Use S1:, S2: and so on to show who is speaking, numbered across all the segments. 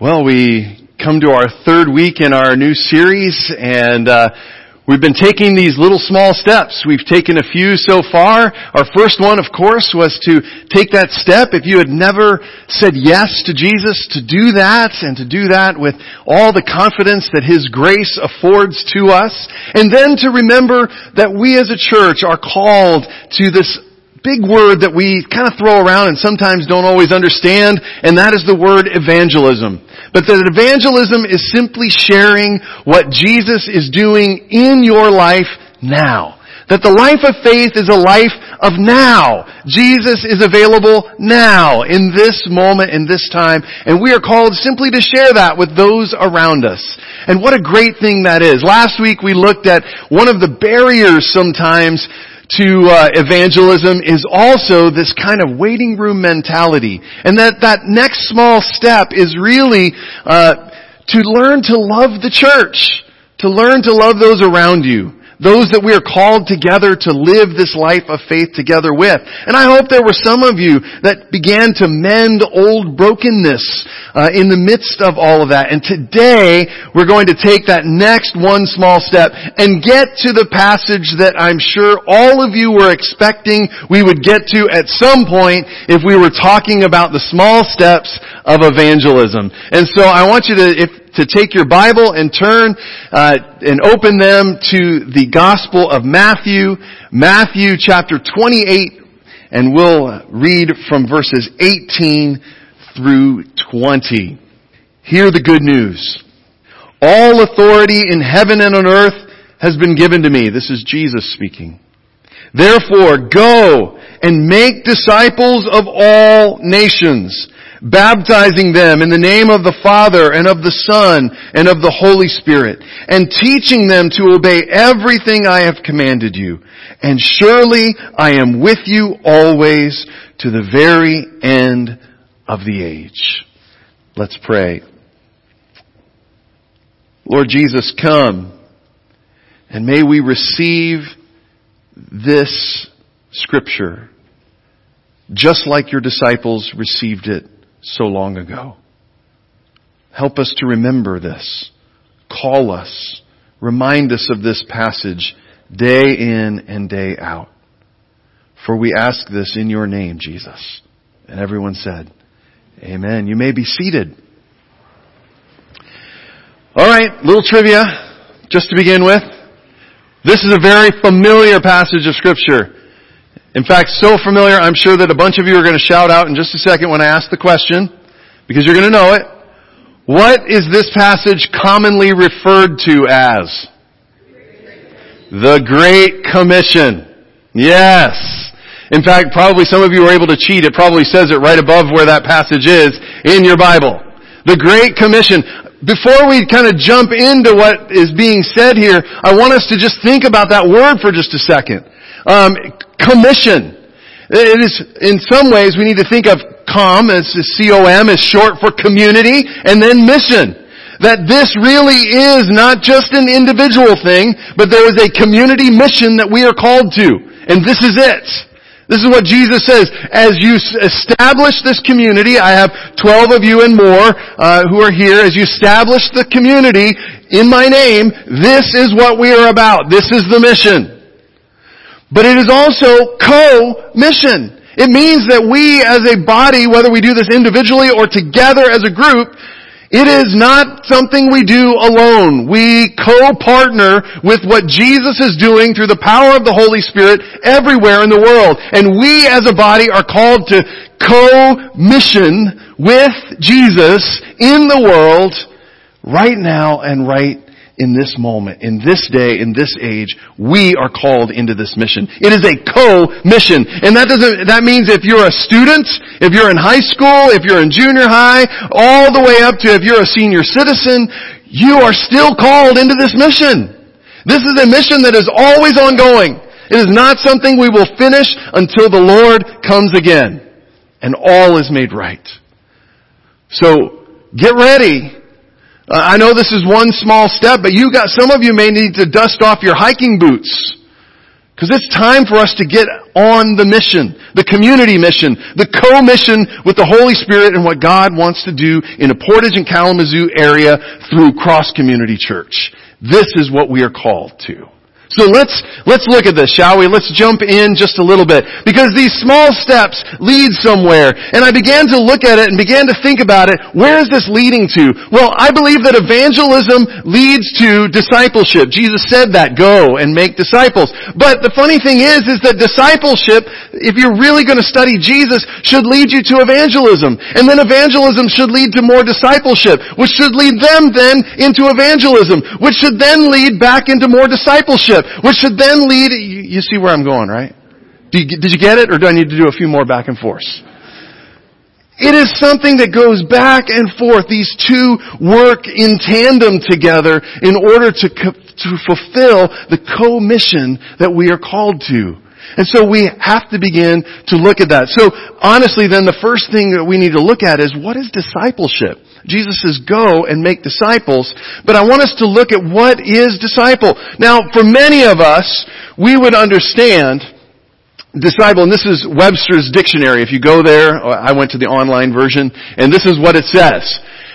S1: Well, we come to our third week in our new series and uh, we've been taking these little small steps. We've taken a few so far. Our first one, of course, was to take that step. If you had never said yes to Jesus, to do that and to do that with all the confidence that His grace affords to us. And then to remember that we as a church are called to this big word that we kind of throw around and sometimes don't always understand, and that is the word evangelism. But that evangelism is simply sharing what Jesus is doing in your life now. That the life of faith is a life of now. Jesus is available now, in this moment, in this time, and we are called simply to share that with those around us. And what a great thing that is. Last week we looked at one of the barriers sometimes to uh, evangelism is also this kind of waiting room mentality, and that that next small step is really uh, to learn to love the church, to learn to love those around you those that we are called together to live this life of faith together with. And I hope there were some of you that began to mend old brokenness uh, in the midst of all of that. And today we're going to take that next one small step and get to the passage that I'm sure all of you were expecting we would get to at some point if we were talking about the small steps of evangelism. And so I want you to, if to take your Bible and turn uh, and open them to the Gospel of Matthew, Matthew chapter 28, and we'll read from verses 18 through 20. Hear the good news. All authority in heaven and on earth has been given to me. This is Jesus speaking. Therefore, go and make disciples of all nations baptizing them in the name of the Father and of the Son and of the Holy Spirit, and teaching them to obey everything I have commanded you. And surely I am with you always to the very end of the age. Let's pray. Lord Jesus, come and may we receive this scripture just like your disciples received it so long ago. Help us to remember this. Call us. Remind us of this passage day in and day out. For we ask this in your name, Jesus. And everyone said, Amen. You may be seated. Alright, little trivia, just to begin with. This is a very familiar passage of scripture. In fact, so familiar, I'm sure that a bunch of you are going to shout out in just a second when I ask the question, because you're going to know it. What is this passage commonly referred to as? The Great Commission. Yes. In fact, probably some of you are able to cheat. It probably says it right above where that passage is in your Bible. The Great Commission. Before we kind of jump into what is being said here, I want us to just think about that word for just a second. Um, commission. It is, in some ways, we need to think of com as the C-O-M is short for community, and then mission. That this really is not just an individual thing, but there is a community mission that we are called to. And this is it. This is what Jesus says. As you establish this community, I have 12 of you and more uh, who are here. As you establish the community in my name, this is what we are about. This is the mission. But it is also co-mission. It means that we as a body, whether we do this individually or together as a group, it is not something we do alone. We co-partner with what Jesus is doing through the power of the Holy Spirit everywhere in the world. And we as a body are called to co-mission with Jesus in the world right now and right in this moment, in this day, in this age, we are called into this mission. It is a co-mission. And that doesn't, that means if you're a student, if you're in high school, if you're in junior high, all the way up to if you're a senior citizen, you are still called into this mission. This is a mission that is always ongoing. It is not something we will finish until the Lord comes again and all is made right. So, get ready Uh, I know this is one small step, but you got, some of you may need to dust off your hiking boots. Cause it's time for us to get on the mission, the community mission, the co-mission with the Holy Spirit and what God wants to do in a Portage and Kalamazoo area through Cross Community Church. This is what we are called to. So let's, let's look at this, shall we? Let's jump in just a little bit. Because these small steps lead somewhere. And I began to look at it and began to think about it. Where is this leading to? Well, I believe that evangelism leads to discipleship. Jesus said that, go and make disciples. But the funny thing is, is that discipleship, if you're really going to study Jesus, should lead you to evangelism. And then evangelism should lead to more discipleship, which should lead them then into evangelism, which should then lead back into more discipleship which should then lead, you, see where I'm going, right? Did you get it, or do I need to do a few more back and forth? It is something that goes back and forth. These two work in tandem together in order to, to fulfill the co-mission that we are called to. And so we have to begin to look at that. So honestly then the first thing that we need to look at is what is discipleship? Jesus says go and make disciples, but I want us to look at what is disciple. Now for many of us, we would understand disciple, and this is Webster's dictionary. If you go there, uh, I went to the online version, and this is what it says.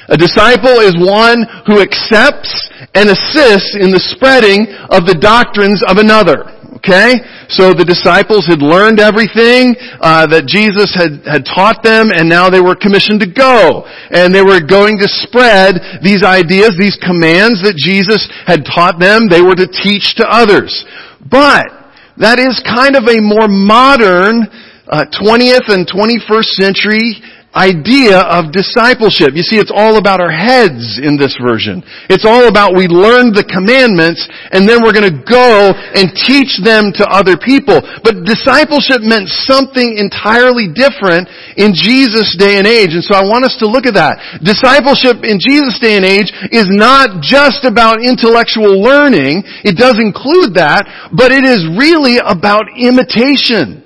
S1: A disciple is one who accepts and assists in the spreading of the doctrines of another. Okay? So the disciples had learned everything uh, that Jesus had, had taught them, and now they were commissioned to go. And they were going to spread these ideas, these commands that Jesus had taught them, they were to teach to others. But, that is kind of a more modern uh, 20th and 21st century idea of discipleship. You see, it's all about our heads in this version. It's all about we learned the commandments and then we're going to go and teach them to other people. But discipleship meant something entirely different in Jesus' day and age. And so I want us to look at that. Discipleship in Jesus' day and age is not just about intellectual learning. It does include that, but it is really about imitation.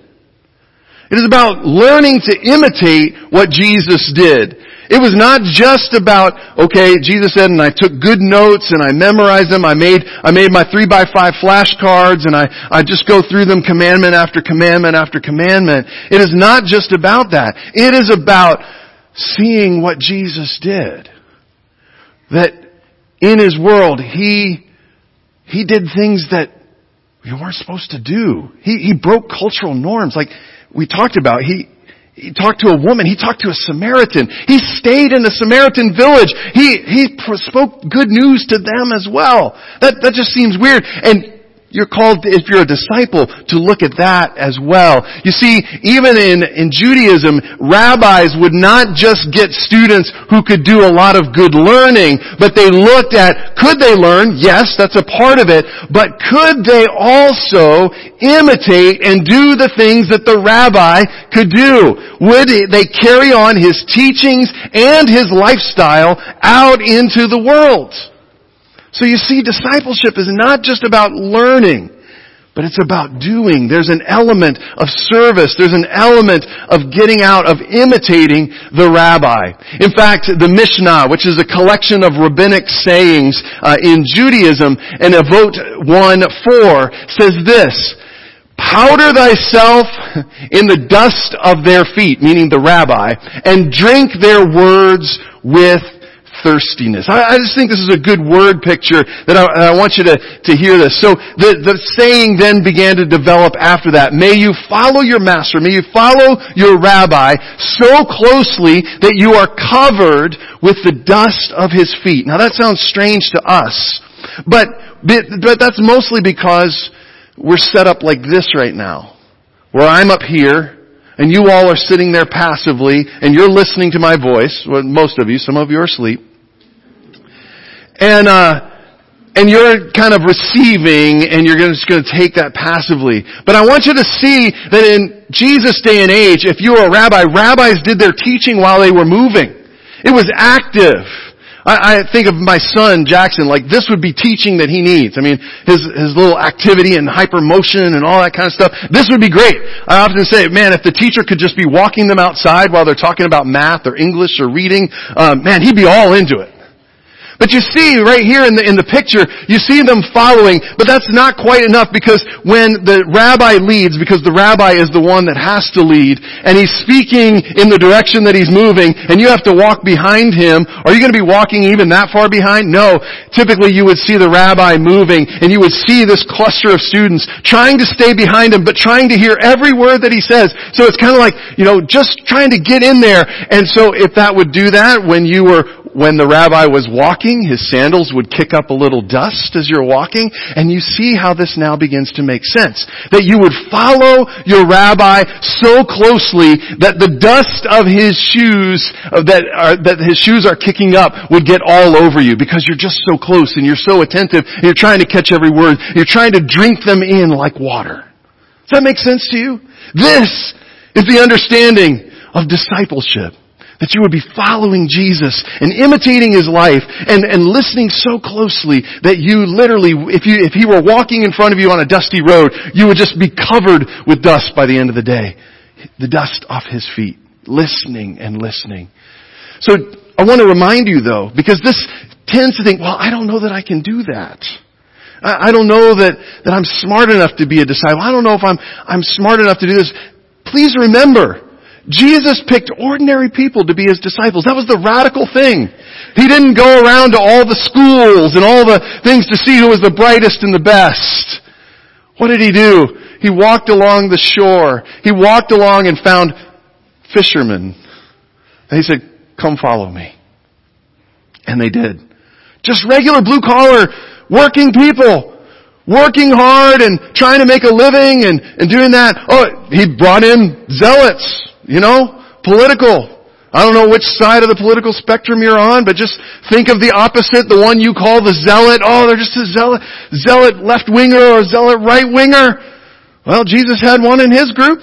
S1: It is about learning to imitate what Jesus did. It was not just about, okay, Jesus said, and I took good notes and I memorized them. I made, I made my three by five flashcards and I, I just go through them commandment after commandment after commandment. It is not just about that. It is about seeing what Jesus did. That in His world, He, He did things that we weren't supposed to do. He, He broke cultural norms. Like, we talked about, he, he talked to a woman. He talked to a Samaritan. He stayed in a Samaritan village. He, he spoke good news to them as well. That, that just seems weird. And you're called, if you're a disciple, to look at that as well. You see, even in, in Judaism, rabbis would not just get students who could do a lot of good learning, but they looked at, could they learn? Yes, that's a part of it, but could they also imitate and do the things that the rabbi could do? Would they carry on his teachings and his lifestyle out into the world? So you see, discipleship is not just about learning, but it's about doing. There's an element of service. There's an element of getting out, of imitating the rabbi. In fact, the Mishnah, which is a collection of rabbinic sayings uh, in Judaism, and Avot 1-4 says this, Powder thyself in the dust of their feet, meaning the rabbi, and drink their words with thirstiness. I, I, just think this is a good word picture that I, I want you to, to hear this. So the, the saying then began to develop after that. May you follow your master. May you follow your rabbi so closely that you are covered with the dust of his feet. Now that sounds strange to us, but, but that's mostly because we're set up like this right now. Where I'm up here, and you all are sitting there passively, and you're listening to my voice, well, most of you, some of you are asleep, and uh, and you're kind of receiving and you're just going to take that passively. But I want you to see that in Jesus' day and age, if you were a rabbi, rabbis did their teaching while they were moving. It was active. I, I think of my son Jackson, like this would be teaching that he needs. I mean, his his little activity and hyper motion and all that kind of stuff. This would be great. I often say, man, if the teacher could just be walking them outside while they're talking about math or English or reading, um, man, he'd be all into it. But you see right here in the, in the picture, you see them following, but that's not quite enough because when the rabbi leads, because the rabbi is the one that has to lead, and he's speaking in the direction that he's moving, and you have to walk behind him, are you going to be walking even that far behind? No. Typically you would see the rabbi moving, and you would see this cluster of students trying to stay behind him, but trying to hear every word that he says. So it's kind of like, you know, just trying to get in there. And so if that would do that when you were when the rabbi was walking, his sandals would kick up a little dust as you're walking, and you see how this now begins to make sense. That you would follow your rabbi so closely that the dust of his shoes, uh, that, are, that his shoes are kicking up would get all over you because you're just so close and you're so attentive and you're trying to catch every word. You're trying to drink them in like water. Does that make sense to you? This is the understanding of discipleship. That you would be following Jesus and imitating His life and, and listening so closely that you literally, if you, if He were walking in front of you on a dusty road, you would just be covered with dust by the end of the day. The dust off His feet. Listening and listening. So, I want to remind you though, because this tends to think, well, I don't know that I can do that. I, don't know that, that I'm smart enough to be a disciple. I don't know if I'm, I'm smart enough to do this. Please remember, Jesus picked ordinary people to be his disciples. That was the radical thing. He didn't go around to all the schools and all the things to see who was the brightest and the best. What did he do? He walked along the shore. He walked along and found fishermen. And he said, come follow me. And they did. Just regular blue collar working people. Working hard and trying to make a living and, and doing that. Oh, he brought in zealots you know, political. I don't know which side of the political spectrum you're on, but just think of the opposite, the one you call the zealot. Oh, they're just a zealot, zealot left winger or zealot right winger. Well, Jesus had one in his group.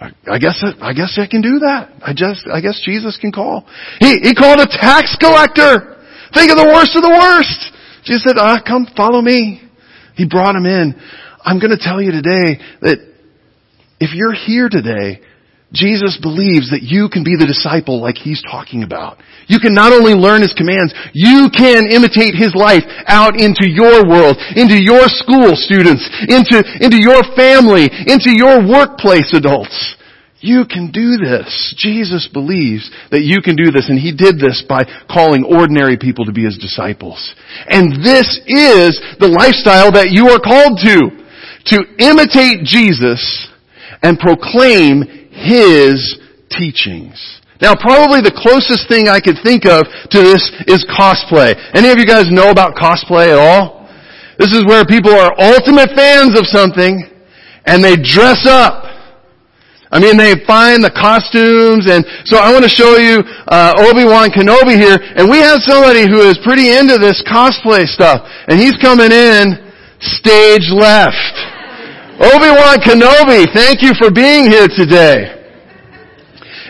S1: I guess I guess I can do that. I just I guess Jesus can call. He he called a tax collector. Think of the worst of the worst. Jesus said, "Ah, come follow me." He brought him in. I'm going to tell you today that if you're here today Jesus believes that you can be the disciple like he's talking about. You can not only learn his commands, you can imitate his life out into your world, into your school students, into, into your family, into your workplace adults. You can do this. Jesus believes that you can do this, and he did this by calling ordinary people to be his disciples. And this is the lifestyle that you are called to. To imitate Jesus and proclaim his teachings. Now probably the closest thing I could think of to this is cosplay. Any of you guys know about cosplay at all? This is where people are ultimate fans of something and they dress up. I mean, they find the costumes, and so I want to show you uh, Obi-Wan Kenobi here, and we have somebody who is pretty into this cosplay stuff, and he's coming in stage left. Obi-Wan Kenobi, thank you for being here today.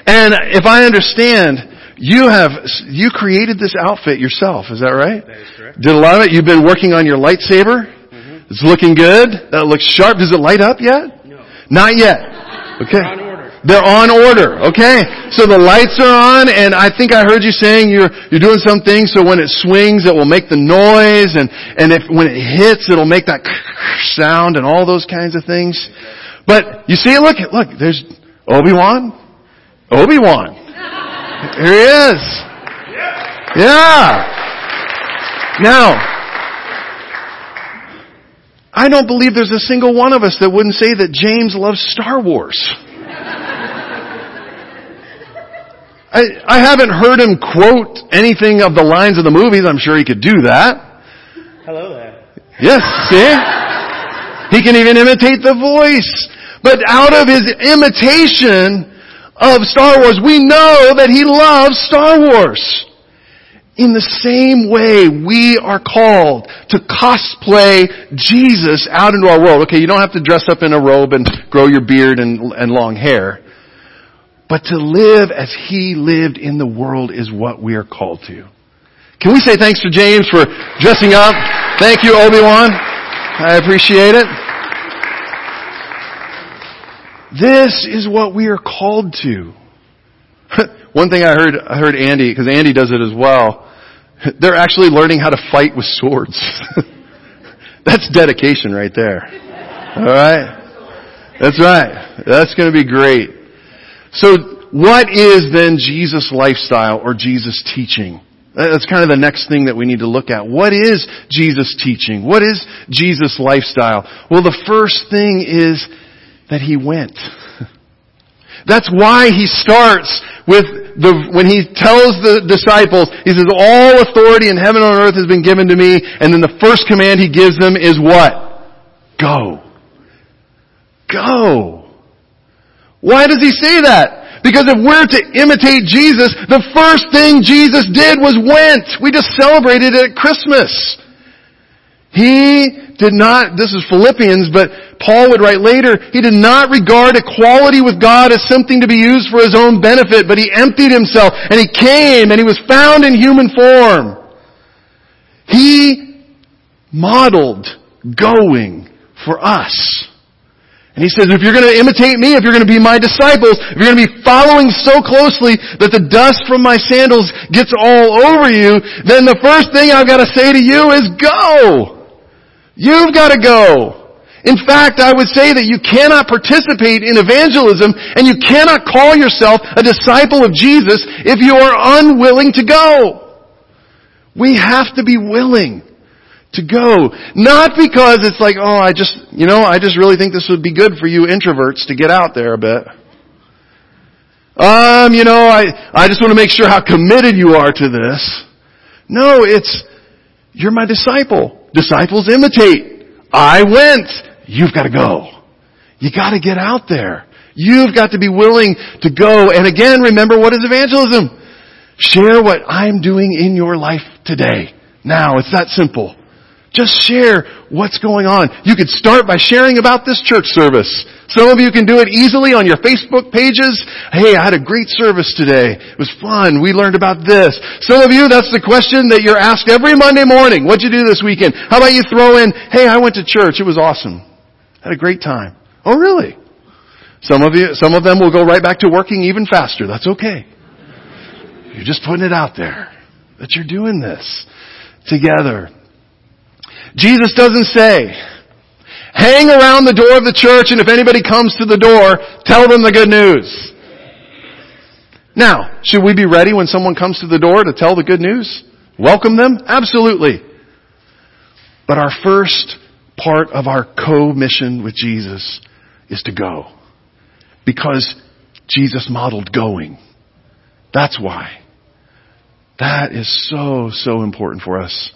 S1: And if I understand, you have, you created this outfit yourself, is that right?
S2: That is correct.
S1: Did a lot of it, you've been working on your lightsaber?
S2: Mm-hmm.
S1: It's looking good? That looks sharp. Does it light up yet?
S2: No.
S1: Not yet. Okay. They're on order, okay? So the lights are on, and I think I heard you saying you're, you're doing something so when it swings it will make the noise, and, and if, when it hits it'll make that sound and all those kinds of things. But, you see, look, look, there's Obi-Wan, Obi-Wan. Here he is. Yeah. Now, I don't believe there's a single one of us that wouldn't say that James loves Star Wars. I, I haven't heard him quote anything of the lines of the movies. I'm sure he could do that.
S2: Hello there.
S1: Yes, see? He can even imitate the voice. But out of his imitation of Star Wars, we know that he loves Star Wars. In the same way, we are called to cosplay Jesus out into our world. Okay, you don't have to dress up in a robe and grow your beard and, and long hair. But to live as he lived in the world is what we are called to. Can we say thanks to James for dressing up? Thank you, Obi-Wan. I appreciate it. This is what we are called to. One thing I heard, I heard Andy, because Andy does it as well. They're actually learning how to fight with swords. That's dedication right there. Alright? That's right. That's gonna be great. So, what is then Jesus' lifestyle or Jesus' teaching? That's kind of the next thing that we need to look at. What is Jesus' teaching? What is Jesus' lifestyle? Well, the first thing is that He went. That's why He starts with the, when He tells the disciples, He says, all authority in heaven and on earth has been given to me, and then the first command He gives them is what? Go. Go. Why does He say that? Because if we're to imitate Jesus, the first thing Jesus did was went. We just celebrated it at Christmas. He did not, this is Philippians, but Paul would write later, he did not regard equality with God as something to be used for his own benefit, but he emptied himself and he came and he was found in human form. He modeled going for us. And he says, if you're going to imitate me, if you're going to be my disciples, if you're going to be following so closely that the dust from my sandals gets all over you, then the first thing I've got to say to you is go. You've got to go. In fact, I would say that you cannot participate in evangelism and you cannot call yourself a disciple of Jesus if you are unwilling to go. We have to be willing to go. Not because it's like, oh, I just, you know, I just really think this would be good for you introverts to get out there a bit. Um, you know, I, I just want to make sure how committed you are to this. No, it's, you're my disciple. Disciples imitate. I went. You've got to go. You got to get out there. You've got to be willing to go. And again, remember what is evangelism? Share what I'm doing in your life today. Now, it's that simple. Just share what's going on. You could start by sharing about this church service. Some of you can do it easily on your Facebook pages. Hey, I had a great service today. It was fun. We learned about this. Some of you, that's the question that you're asked every Monday morning. What'd you do this weekend? How about you throw in, hey, I went to church. It was awesome. Had a great time. Oh, really? Some of you, some of them will go right back to working even faster. That's okay. You're just putting it out there that you're doing this together. Jesus doesn't say, hang around the door of the church and if anybody comes to the door, tell them the good news. Now, should we be ready when someone comes to the door to tell the good news? Welcome them? Absolutely. But our first part of our co-mission with Jesus is to go. Because Jesus modeled going. That's why. That is so, so important for us.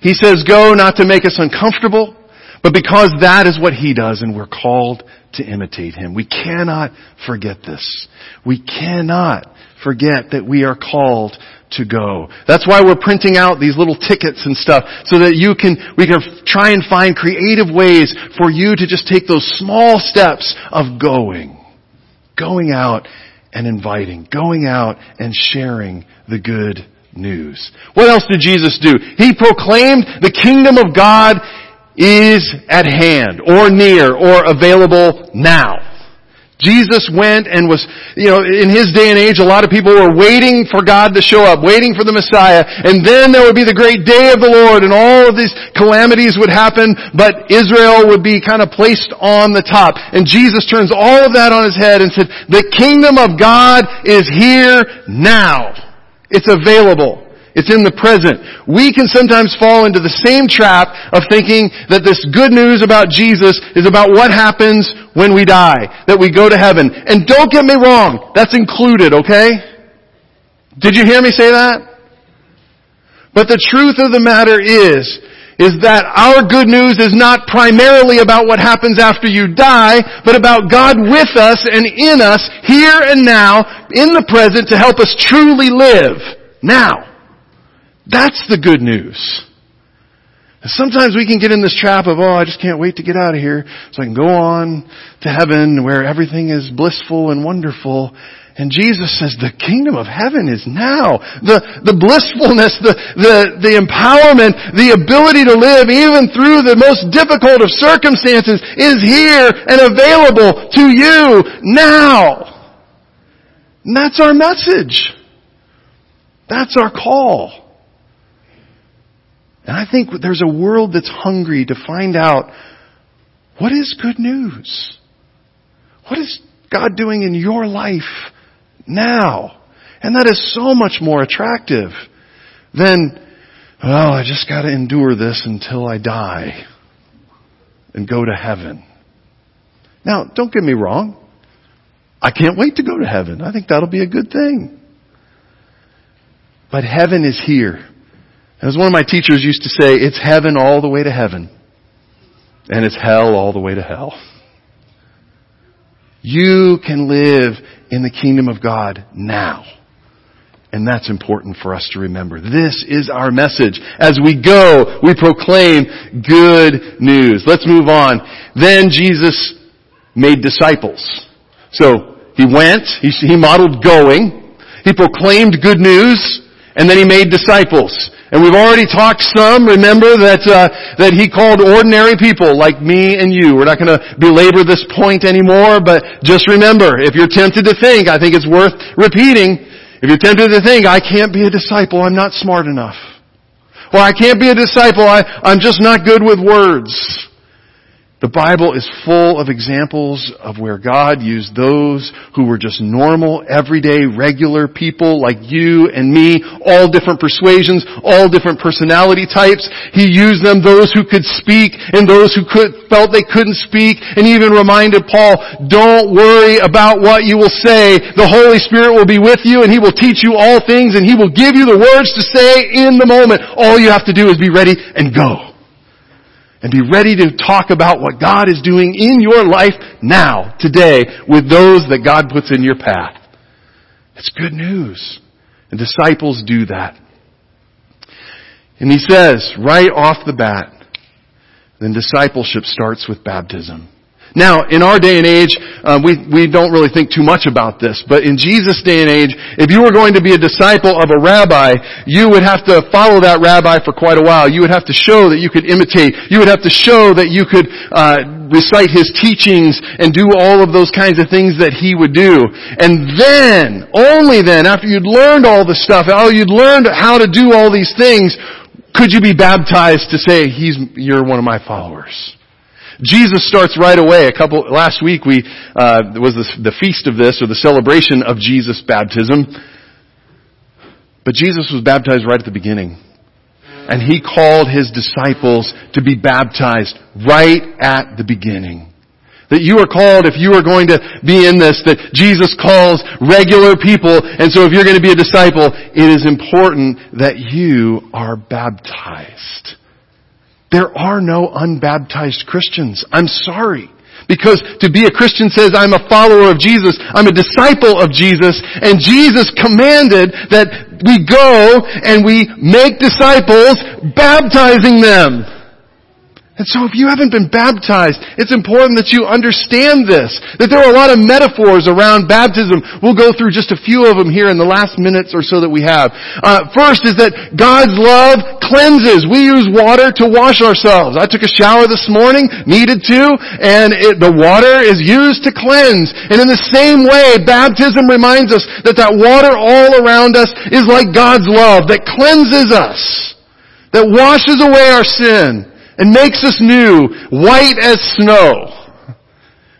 S1: He says go not to make us uncomfortable, but because that is what He does and we're called to imitate Him. We cannot forget this. We cannot forget that we are called to go. That's why we're printing out these little tickets and stuff so that you can, we can try and find creative ways for you to just take those small steps of going. Going out and inviting. Going out and sharing the good news. What else did Jesus do? He proclaimed the kingdom of God is at hand or near or available now. Jesus went and was, you know, in his day and age, a lot of people were waiting for God to show up, waiting for the Messiah, and then there would be the great day of the Lord, and all of these calamities would happen, but Israel would be kind of placed on the top. And Jesus turns all of that on his head and said, the kingdom of God is here now. It's available. It's in the present. We can sometimes fall into the same trap of thinking that this good news about Jesus is about what happens when we die, that we go to heaven. And don't get me wrong, that's included, okay? Did you hear me say that? But the truth of the matter is, is that our good news is not primarily about what happens after you die, but about God with us and in us, here and now, in the present, to help us truly live. Now. That's the good news. Sometimes we can get in this trap of, oh, I just can't wait to get out of here so I can go on to heaven where everything is blissful and wonderful. And Jesus says the kingdom of heaven is now. The, the blissfulness, the, the, the empowerment, the ability to live even through the most difficult of circumstances is here and available to you now. And that's our message. That's our call. And I think there's a world that's hungry to find out what is good news? What is God doing in your life now? And that is so much more attractive than, well, I just gotta endure this until I die and go to heaven. Now, don't get me wrong. I can't wait to go to heaven. I think that'll be a good thing. But heaven is here. As one of my teachers used to say, it's heaven all the way to heaven. And it's hell all the way to hell. You can live in the kingdom of God now. And that's important for us to remember. This is our message. As we go, we proclaim good news. Let's move on. Then Jesus made disciples. So, he went, he, he modeled going, he proclaimed good news, and then he made disciples. And we've already talked some. Remember that uh, that he called ordinary people like me and you. We're not going to belabor this point anymore, but just remember, if you're tempted to think, I think it's worth repeating. If you're tempted to think, I can't be a disciple, I'm not smart enough. Or I can't be a disciple, I, I'm just not good with words. The Bible is full of examples of where God used those who were just normal, everyday, regular people like you and me, all different persuasions, all different personality types. He used them, those who could speak and those who could, felt they couldn't speak, and even reminded Paul, don't worry about what you will say. The Holy Spirit will be with you and He will teach you all things and He will give you the words to say in the moment. All you have to do is be ready and go and be ready to talk about what God is doing in your life now, today, with those that God puts in your path. It's good news. And disciples do that. And he says, right off the bat, then discipleship starts with baptism. Now, in our day and age, uh, we, we don't really think too much about this, but in Jesus' day and age, if you were going to be a disciple of a rabbi, you would have to follow that rabbi for quite a while. You would have to show that you could imitate. You would have to show that you could uh, recite his teachings and do all of those kinds of things that he would do. And then, only then, after you'd learned all the stuff, oh, you'd learned how to do all these things, could you be baptized to say, he's, you're one of my followers. Jesus starts right away. A couple last week we uh, was the, the feast of this or the celebration of Jesus' baptism. But Jesus was baptized right at the beginning. And he called his disciples to be baptized right at the beginning. That you are called, if you are going to be in this, that Jesus calls regular people, and so if you're going to be a disciple, it is important that you are baptized. There are no unbaptized Christians. I'm sorry. Because to be a Christian says I'm a follower of Jesus, I'm a disciple of Jesus, and Jesus commanded that we go and we make disciples, baptizing them. And so if you haven't been baptized, it's important that you understand this. That there are a lot of metaphors around baptism. We'll go through just a few of them here in the last minutes or so that we have. Uh, first is that God's love cleanses. We use water to wash ourselves. I took a shower this morning, needed to, and it, the water is used to cleanse. And in the same way, baptism reminds us that that water all around us is like God's love that cleanses us. That washes away our sin and makes us new, white as snow.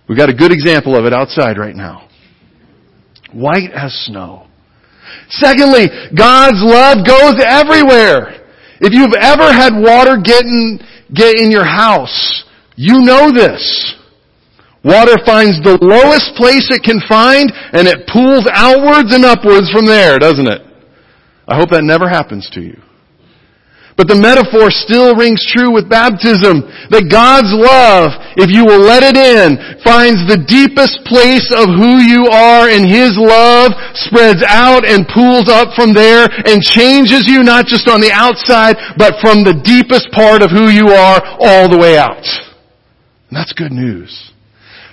S1: We've got a good example of it outside right now. White as snow. Secondly, God's love goes everywhere. If you've ever had water get in, get in your house, you know this. Water finds the lowest place it can find and it pools outwards and upwards from there, doesn't it? I hope that never happens to you. But the metaphor still rings true with baptism. That God's love, if you will let it in, finds the deepest place of who you are and His love spreads out and pools up from there and changes you not just on the outside, but from the deepest part of who you are all the way out. And that's good news.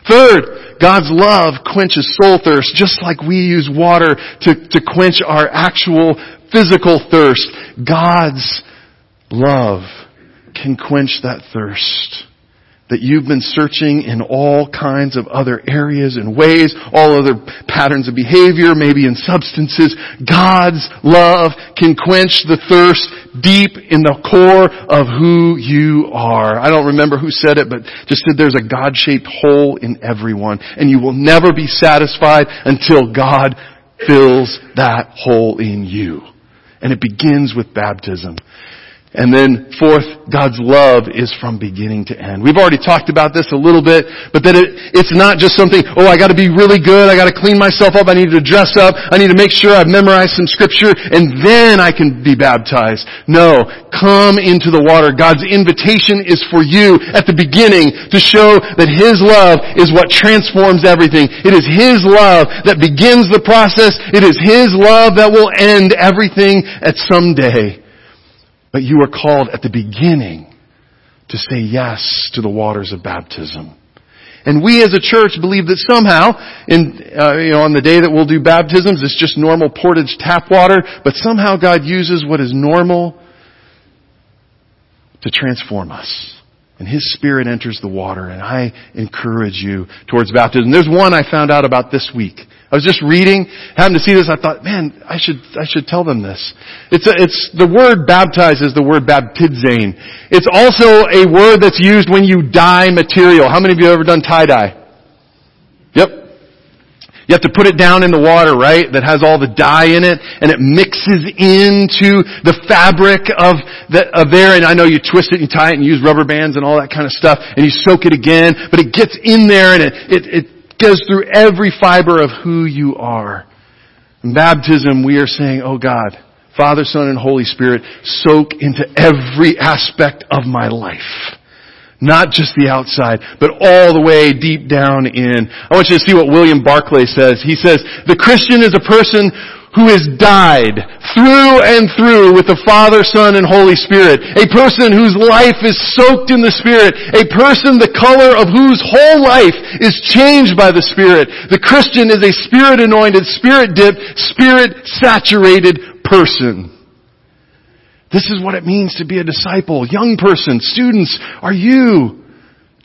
S1: Third, God's love quenches soul thirst just like we use water to, to quench our actual physical thirst. God's Love can quench that thirst. that you've been searching in all kinds of other areas and ways, all other patterns of behavior, maybe in substances. God's love can quench the thirst deep in the core of who you are. I don't remember who said it, but just said there's a God-shaped hole in everyone, and you will never be satisfied until God fills that hole in you. And it begins with baptism. And then fourth, God's love is from beginning to end. We've already talked about this a little bit, but that it, it's not just something, oh, I gotta be really good, I gotta clean myself up, I need to dress up, I need to make sure I've memorized some scripture, and then I can be baptized. No, come into the water. God's invitation is for you at the beginning to show that His love is what transforms everything. It is His love that begins the process. It is His love that will end everything at some day. But you are called at the beginning to say yes to the waters of baptism. And we as a church believe that somehow, in, uh, you know, on the day that we'll do baptisms, it's just normal portage tap water, but somehow God uses what is normal to transform us and His Spirit enters the water, and I encourage you towards baptism. There's one I found out about this week. I was just reading, happened to see this, I thought, man, I should, I should tell them this. It's a, it's, the word baptize is the word baptizein. It's also a word that's used when you dye material. How many of you have ever done tie-dye? Yep. You have to put it down in the water, right? That has all the dye in it, and it mixes into the fabric of, the, of there, and I know you twist it and tie it and use rubber bands and all that kind of stuff, and you soak it again, but it gets in there and it, it, it goes through every fiber of who you are. In baptism, we are saying, oh God, Father, Son, and Holy Spirit, soak into every aspect of my life. Not just the outside, but all the way deep down in. I want you to see what William Barclay says. He says, the Christian is a person who has dyed through and through with the Father, Son, and Holy Spirit. A person whose life is soaked in the Spirit. A person the color of whose whole life is changed by the Spirit. The Christian is a Spirit anointed, Spirit dipped, Spirit saturated person. This is what it means to be a disciple. Young person, students, are you,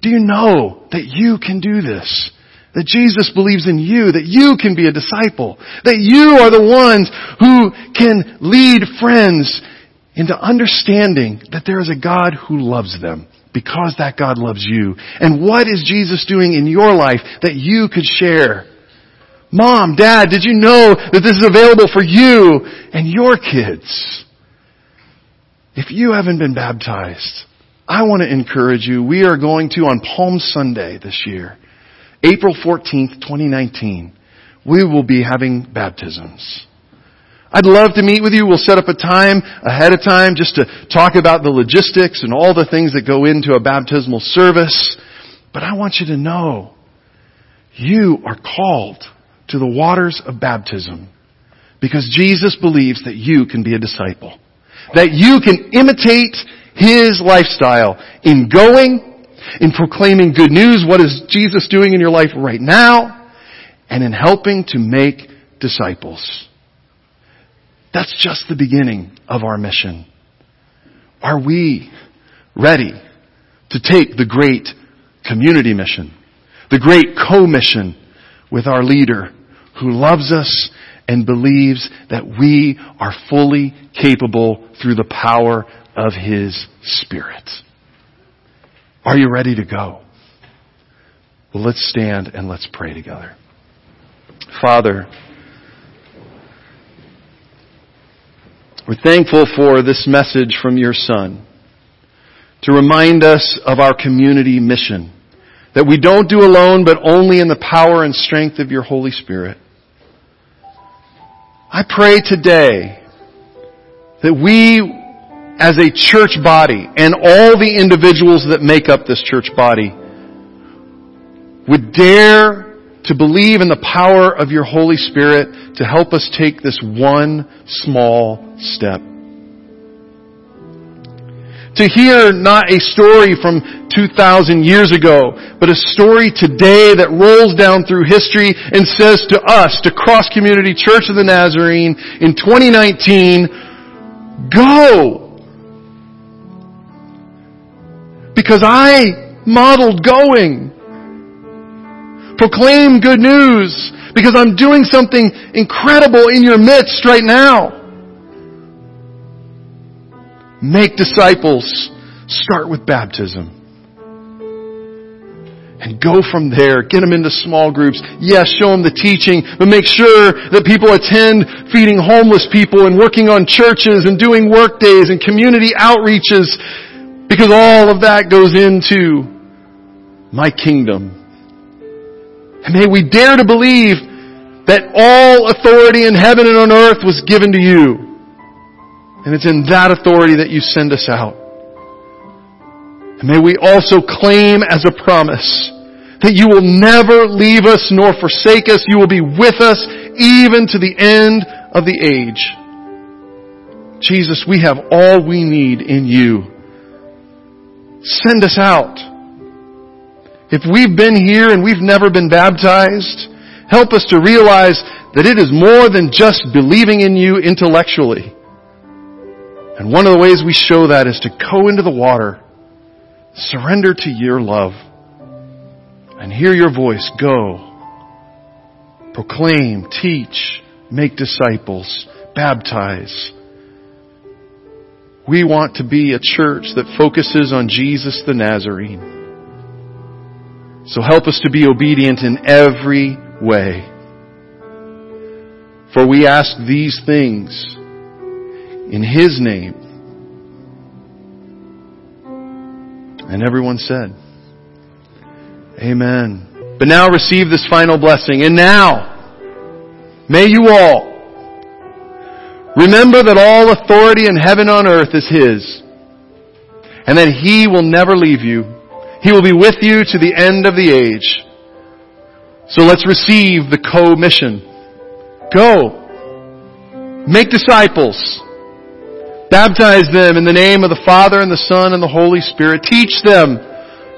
S1: do you know that you can do this? That Jesus believes in you, that you can be a disciple, that you are the ones who can lead friends into understanding that there is a God who loves them because that God loves you. And what is Jesus doing in your life that you could share? Mom, Dad, did you know that this is available for you and your kids? If you haven't been baptized, I want to encourage you. We are going to on Palm Sunday this year, April 14th, 2019, we will be having baptisms. I'd love to meet with you. We'll set up a time ahead of time just to talk about the logistics and all the things that go into a baptismal service. But I want you to know you are called to the waters of baptism because Jesus believes that you can be a disciple that you can imitate His lifestyle in going, in proclaiming good news, what is Jesus doing in your life right now, and in helping to make disciples. That's just the beginning of our mission. Are we ready to take the great community mission, the great co-mission with our leader who loves us and believes that we are fully capable through the power of His Spirit. Are you ready to go? Well, let's stand and let's pray together. Father, we're thankful for this message from your Son to remind us of our community mission. That we don't do alone, but only in the power and strength of your Holy Spirit. I pray today that we as a church body and all the individuals that make up this church body would dare to believe in the power of your Holy Spirit to help us take this one small step. To hear not a story from 2,000 years ago, but a story today that rolls down through history and says to us, to Cross Community Church of the Nazarene in 2019, go! Because I modeled going. Proclaim good news because I'm doing something incredible in your midst right now. Make disciples. Start with baptism and go from there. Get them into small groups. Yes, show them the teaching, but make sure that people attend feeding homeless people and working on churches and doing work days and community outreaches because all of that goes into my kingdom. And may we dare to believe that all authority in heaven and on earth was given to you. And it's in that authority that you send us out. And may we also claim as a promise that you will never leave us nor forsake us. You will be with us even to the end of the age. Jesus, we have all we need in you. Send us out. If we've been here and we've never been baptized, help us to realize that it is more than just believing in you intellectually. And one of the ways we show that is to go into the water Surrender to your love and hear your voice. Go. Proclaim, teach, make disciples, baptize. We want to be a church that focuses on Jesus the Nazarene. So help us to be obedient in every way. For we ask these things in His name And everyone said, Amen. But now receive this final blessing. And now, may you all remember that all authority in heaven and on earth is His. And that He will never leave you. He will be with you to the end of the age. So let's receive the co-mission. Go. Make disciples. Baptize them in the name of the Father and the Son and the Holy Spirit. Teach them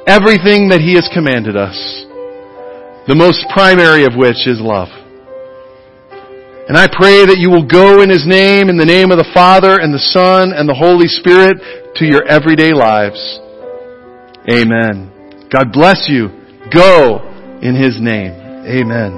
S1: everything that He has commanded us. The most primary of which is love. And I pray that you will go in His name, in the name of the Father and the Son and the Holy Spirit to your everyday lives. Amen. God bless you. Go in His name. Amen.